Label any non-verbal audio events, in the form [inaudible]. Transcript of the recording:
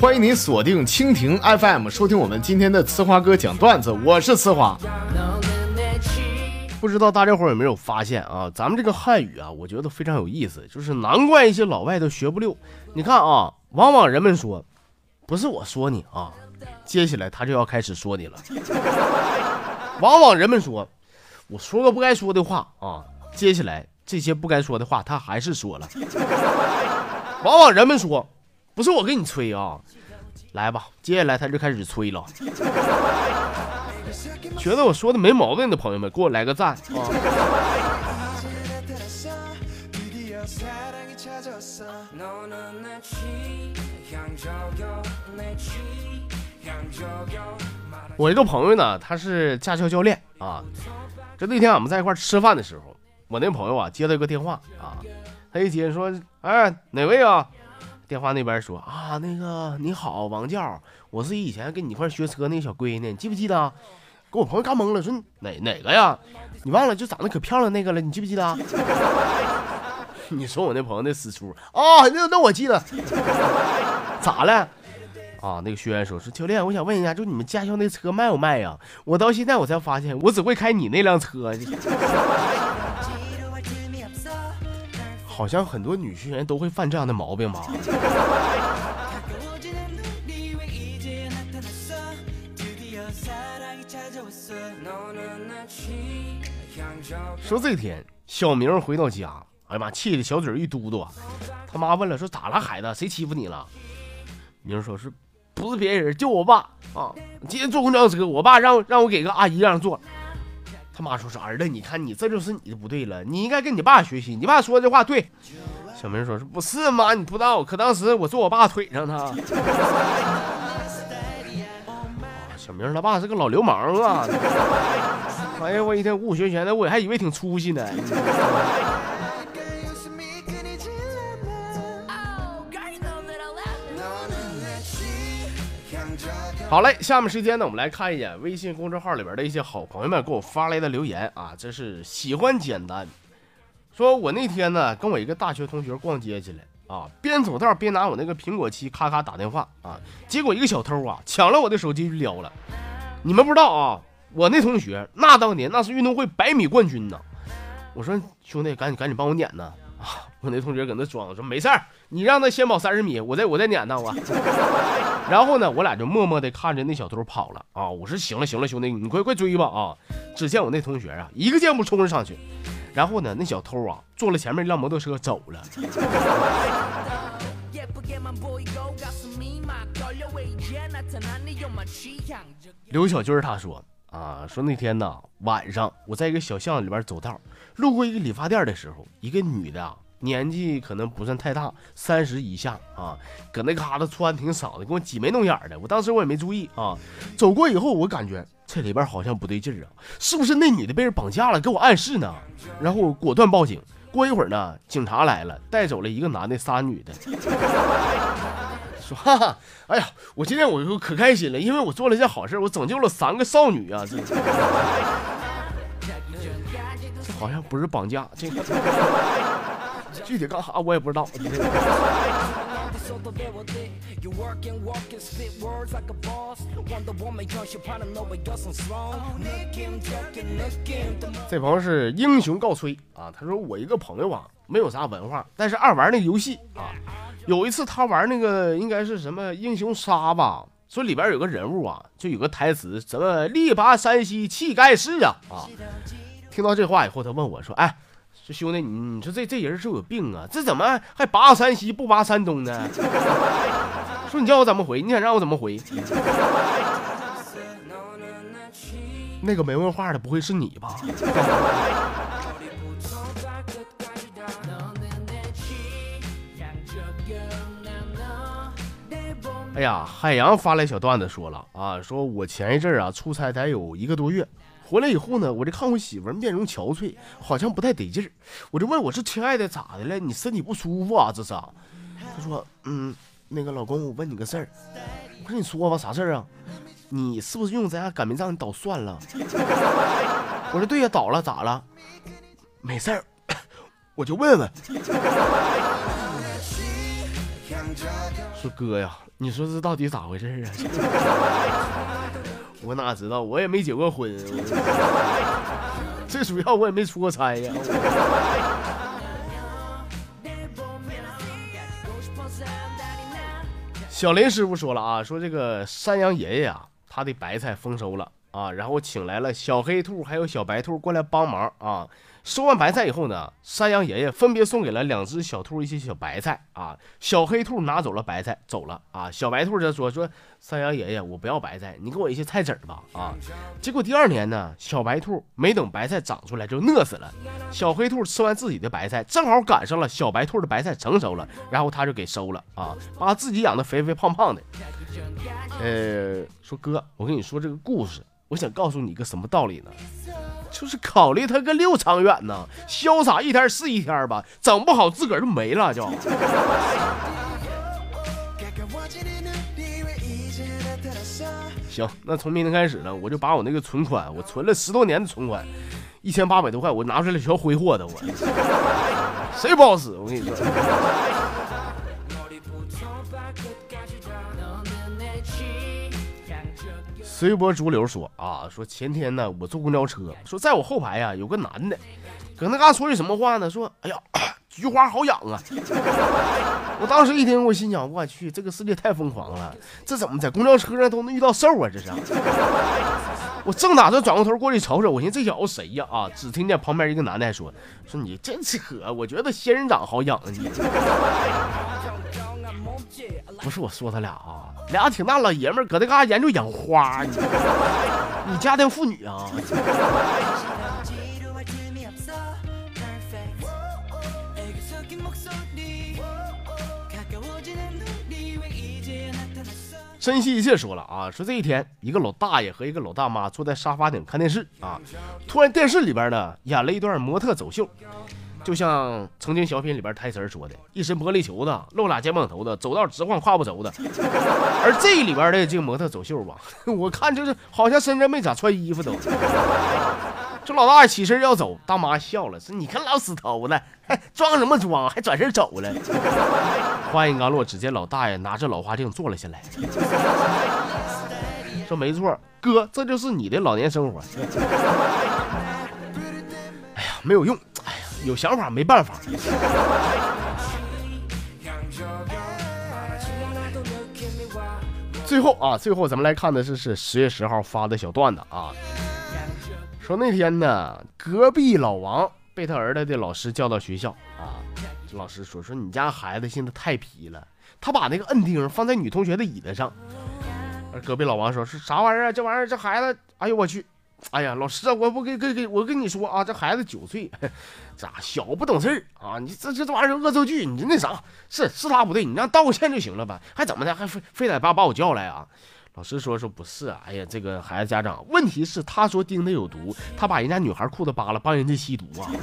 欢迎您锁定蜻蜓 FM，收听我们今天的呲花哥讲段子，我是呲花。不知道大家伙有没有发现啊？咱们这个汉语啊，我觉得非常有意思，就是难怪一些老外都学不溜。你看啊，往往人们说，不是我说你啊，接下来他就要开始说你了。[laughs] 往往人们说，我说个不该说的话啊，接下来这些不该说的话他还是说了。[laughs] 往往人们说，不是我跟你吹啊，来吧，接下来他就开始吹了。[laughs] 觉得我说的没毛病的朋友们，给我来个赞啊！我一个朋友呢，他是驾校教练啊。这那天我们在一块吃饭的时候，我那朋友啊接到一个电话啊，他一接说：“哎，哪位啊？”电话那边说：“啊，那个你好，王教，我是以前跟你一块学车那个小闺女，你记不记得？”给我朋友干懵了，说哪哪个呀？你忘了就长得可漂亮那个了，你记不记得？[laughs] 你说我那朋友那死出啊？那那我记得，咋了？啊，那个学员说说教练，我想问一下，就你们驾校那车卖不卖呀？我到现在我才发现，我只会开你那辆车。好像很多女学员都会犯这样的毛病吧？说这天，小明回到家，哎呀妈，气的小嘴一嘟嘟。他妈问了，说咋了，孩子？谁欺负你了？明说是不是别人，就我爸啊。今天坐公交车，我爸让让我给个阿姨让座。他妈说是儿子，你看你这就是你的不对了，你应该跟你爸学习。你爸说这话对。小明说是不是妈？你不知道，可当时我坐我爸腿上呢。小明他爸是个老流氓啊！哎呀，我一天武武学拳的，我还以为挺出息呢。好嘞，下面时间呢，我们来看一眼微信公众号里边的一些好朋友们给我发来的留言啊。这是喜欢简单，说我那天呢跟我一个大学同学逛街去了。啊，边走道边拿我那个苹果七咔咔打电话啊，结果一个小偷啊抢了我的手机就撩了。你们不知道啊，我那同学那当年那是运动会百米冠军呢。我说兄弟，赶紧赶紧帮我撵呢啊！我那同学搁那装说没事儿，你让他先跑三十米，我再我再撵他我。[laughs] 然后呢，我俩就默默的看着那小偷跑了啊。我说行了行了，兄弟你快快追吧啊！只见我那同学啊一个箭步冲了上去。然后呢，那小偷啊坐了前面一辆摩托车走了。刘小军他说啊，说那天呢晚上我在一个小巷子里边走道，路过一个理发店的时候，一个女的啊年纪可能不算太大，三十以下啊，搁那嘎达穿挺少的，给我挤眉弄眼的。我当时我也没注意啊，走过以后我感觉。这里边好像不对劲啊，是不是那女的被人绑架了，给我暗示呢？然后果断报警。过一会儿呢，警察来了，带走了一个男的，仨女的。[laughs] 说哈哈，哎呀，我今天我就可开心了，因为我做了一件好事，我拯救了三个少女啊！这 [laughs] 这好像不是绑架，这个具体干啥我也不知道。这朋友是英雄告吹啊，他说我一个朋友啊，没有啥文化，但是爱玩那个游戏啊。有一次他玩那个应该是什么英雄杀吧，说里边有个人物啊，就有个台词，什么力拔山兮气盖世啊啊。听到这话以后，他问我说：“哎。”兄弟，你你说这这人是有病啊？这怎么还拔山西不拔山东呢？[laughs] 说你叫我怎么回？你想让我怎么回？那个没文化的不会是你吧？[laughs] 哎呀，海洋发来小段子说了啊，说我前一阵啊出差得有一个多月。回来以后呢，我就看我媳妇面容憔悴，好像不太得劲儿。我就问我说：“亲爱的，咋的了？你身体不舒服啊？这是？”她说：“嗯，那个老公，我问你个事儿。”我说：“你说吧，啥事儿啊？你是不是用咱家擀面杖捣蒜了？” [laughs] 我说：“对呀，捣了，咋了？没事儿。”我就问问。[laughs] 说哥呀，你说这到底咋回事啊？[laughs] 我哪知道，我也没结过婚，[laughs] 最主要我也没出过差呀。小林师傅说了啊，说这个山羊爷爷啊，他的白菜丰收了啊，然后请来了小黑兔还有小白兔过来帮忙啊。收完白菜以后呢，山羊爷爷分别送给了两只小兔一些小白菜啊。小黑兔拿走了白菜走了啊。小白兔就说说山羊爷爷，我不要白菜，你给我一些菜籽吧啊。结果第二年呢，小白兔没等白菜长出来就饿死了。小黑兔吃完自己的白菜，正好赶上了小白兔的白菜成熟了，然后他就给收了啊，把自己养的肥肥胖胖的。呃，说哥，我跟你说这个故事，我想告诉你一个什么道理呢？就是考虑他个六长远呢，潇洒一天是一天吧，整不好自个儿就没了就。[laughs] 行，那从明天开始呢，我就把我那个存款，我存了十多年的存款，一千八百多块，我拿出来全挥霍的，我 [laughs] 谁不好使？我跟你说。随波逐流说啊，说前天呢，我坐公交车，说在我后排呀有个男的，搁那嘎说句什么话呢？说哎呀，[clears throat] 菊花好痒啊！[laughs] 我当时一听，我心想，我去，这个世界太疯狂了，这怎么在公交车上都能遇到兽啊？这是。[laughs] 我正打算转过头过去瞅瞅，我寻思这小子谁呀？啊，只听见旁边一个男的还说，说你真扯，我觉得仙人掌好痒啊你。[laughs] 不是我说他俩啊，俩挺大老爷们儿搁那嘎研究养花，[laughs] 你你家庭妇女啊？珍惜一切说了啊，说这一天，一个老大爷和一个老大妈坐在沙发顶看电视啊，突然电视里边呢演了一段模特走秀。就像曾经小品里边台词说的，一身玻璃球子，露俩肩膀头子，走道直晃胯不轴的。而这里边的这个模特走秀吧，[laughs] 我看就是好像身上没咋穿衣服都。这老大爷起身要走，大妈笑了，说：“你看老死头子，装什么装？还转身走了。”话音刚落，只见老大爷拿着老花镜坐了下来，说：“没错，哥，这就是你的老年生活。”哎呀，没有用。有想法没办法。最后啊，最后咱们来看的是是十月十号发的小段子啊，说那天呢，隔壁老王被他儿子的老师叫到学校啊，老师说说你家孩子现在太皮了，他把那个摁钉放在女同学的椅子上，而隔壁老王说是啥玩意儿？这玩意儿这孩子，哎呦我去！哎呀，老师啊，我不跟跟跟我跟你说啊，这孩子九岁，咋小不懂事儿啊？你这这这玩意儿恶作剧，你那啥是是他不对，你让道个歉就行了吧？还怎么的？还非非得把把我叫来啊？老师说说不是，哎呀，这个孩子家长，问题是他说钉子有毒，他把人家女孩裤子扒了，帮人家吸毒啊。[laughs]